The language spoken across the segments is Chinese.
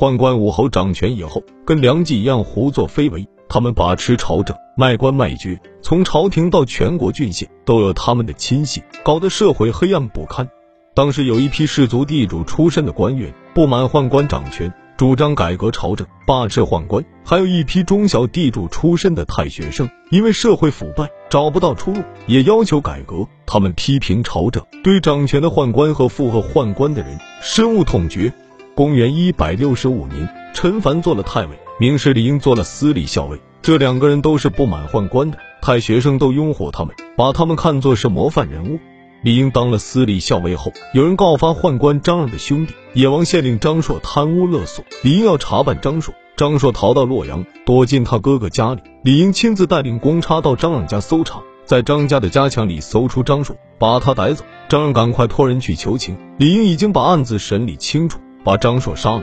宦官武侯掌权以后，跟梁冀一样胡作非为。他们把持朝政，卖官卖爵，从朝廷到全国郡县都有他们的亲信，搞得社会黑暗不堪。当时有一批士族地主出身的官员不满宦官掌权，主张改革朝政，罢斥宦官；还有一批中小地主出身的太学生，因为社会腐败找不到出路，也要求改革。他们批评朝政，对掌权的宦官和附和宦官的人深恶痛绝。公元一百六十五年，陈凡做了太尉。名士李英做了司礼校尉，这两个人都是不满宦官的，太学生都拥护他们，把他们看作是模范人物。李英当了司礼校尉后，有人告发宦官张让的兄弟野王县令张硕贪污勒索，李英要查办张硕。张硕逃到洛阳，躲进他哥哥家里。李英亲自带领公差到张让家搜查，在张家的家墙里搜出张硕，把他逮走。张让赶快托人去求情，李英已经把案子审理清楚，把张硕杀了。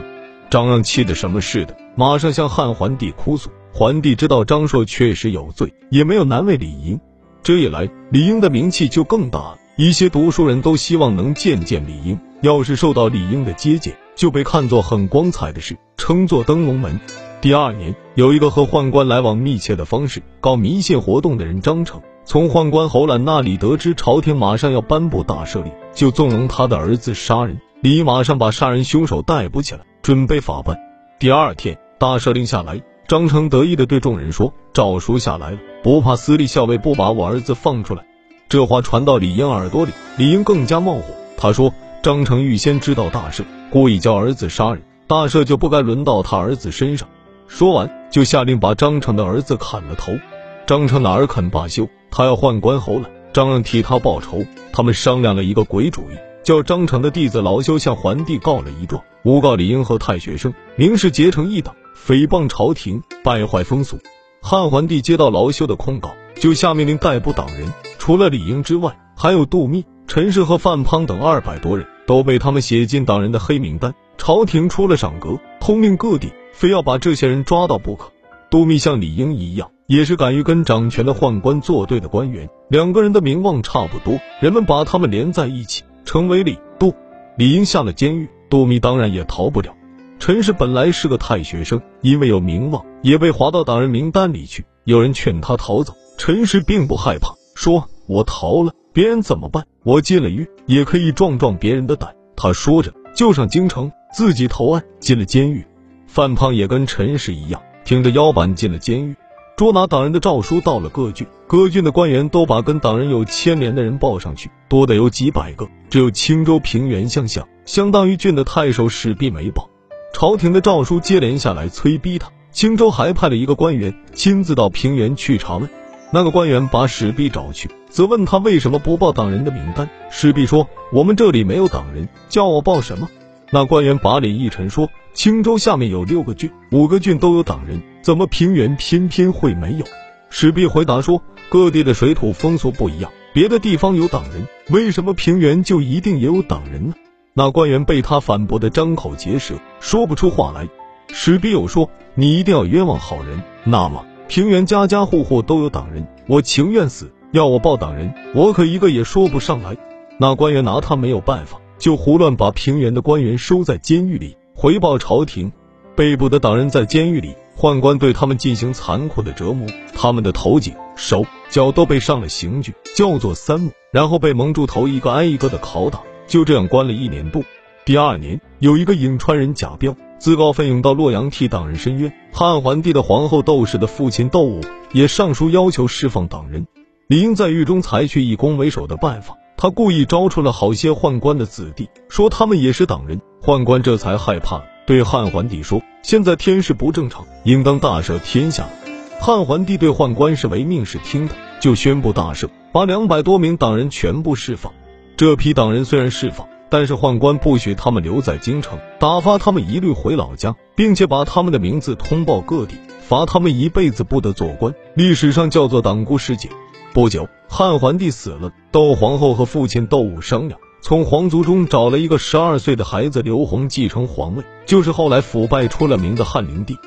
张让气得什么似的，马上向汉桓帝哭诉。桓帝知道张硕确实有罪，也没有难为李英。这一来，李英的名气就更大了。一些读书人都希望能见见李英，要是受到李英的接见，就被看作很光彩的事，称作登龙门。第二年，有一个和宦官来往密切的方式搞迷信活动的人张成，从宦官侯览那里得知朝廷马上要颁布大赦令，就纵容他的儿子杀人。李马上把杀人凶手逮捕起来。准备法办。第二天，大赦令下来，张成得意地对众人说：“诏书下来了，不怕私立校尉不把我儿子放出来。”这话传到李英耳朵里，李英更加冒火。他说：“张成预先知道大赦，故意教儿子杀人，大赦就不该轮到他儿子身上。”说完，就下令把张成的儿子砍了头。张成哪儿肯罢休，他要换官侯了。张让替他报仇，他们商量了一个鬼主意。叫张成的弟子劳修向桓帝告了一状，诬告李英和太学生明示结成一党，诽谤朝廷，败坏风俗。汉桓帝接到劳修的控告，就下命令逮捕党人，除了李英之外，还有杜密、陈氏和范滂等二百多人，都被他们写进党人的黑名单。朝廷出了赏格，通令各地非要把这些人抓到不可。杜密像李英一样，也是敢于跟掌权的宦官作对的官员，两个人的名望差不多，人们把他们连在一起。成为李杜，李英下了监狱，杜密当然也逃不了。陈氏本来是个太学生，因为有名望，也被划到党人名单里去。有人劝他逃走，陈氏并不害怕，说：“我逃了，别人怎么办？我进了狱，也可以壮壮别人的胆。”他说着就上京城，自己投案进了监狱。范胖也跟陈氏一样，挺着腰板进了监狱。捉拿党人的诏书到了各郡，各郡的官员都把跟党人有牵连的人报上去，多的有几百个。只有青州平原乡下，相当于郡的太守史弼没报。朝廷的诏书接连下来催逼他，青州还派了一个官员亲自到平原去查问。那个官员把史弼找去，责问他为什么不报党人的名单。史弼说：“我们这里没有党人，叫我报什么？”那官员把脸一沉，说：“青州下面有六个郡，五个郡都有党人，怎么平原偏偏会没有？”史弼回答说：“各地的水土风俗不一样，别的地方有党人，为什么平原就一定也有党人呢？”那官员被他反驳的张口结舌，说不出话来。史弼又说：“你一定要冤枉好人，那么平原家家户户都有党人，我情愿死，要我报党人，我可一个也说不上来。”那官员拿他没有办法。就胡乱把平原的官员收在监狱里，回报朝廷。被捕的党人在监狱里，宦官对他们进行残酷的折磨，他们的头颈、手脚都被上了刑具，叫做三木，然后被蒙住头，一个挨一个的拷打。就这样关了一年多。第二年，有一个颍川人贾彪自告奋勇到洛阳替党人申冤。汉桓帝的皇后窦氏的父亲窦武也上书要求释放党人。李英在狱中采取以攻为守的办法。他故意招出了好些宦官的子弟，说他们也是党人。宦官这才害怕，对汉桓帝说：“现在天时不正常，应当大赦天下。”汉桓帝对宦官是唯命是听的，就宣布大赦，把两百多名党人全部释放。这批党人虽然释放，但是宦官不许他们留在京城，打发他们一律回老家，并且把他们的名字通报各地，罚他们一辈子不得做官，历史上叫做党锢事件。不久，汉桓帝死了，窦皇后和父亲窦武商量，从皇族中找了一个十二岁的孩子刘宏继承皇位，就是后来腐败出了名的汉灵帝。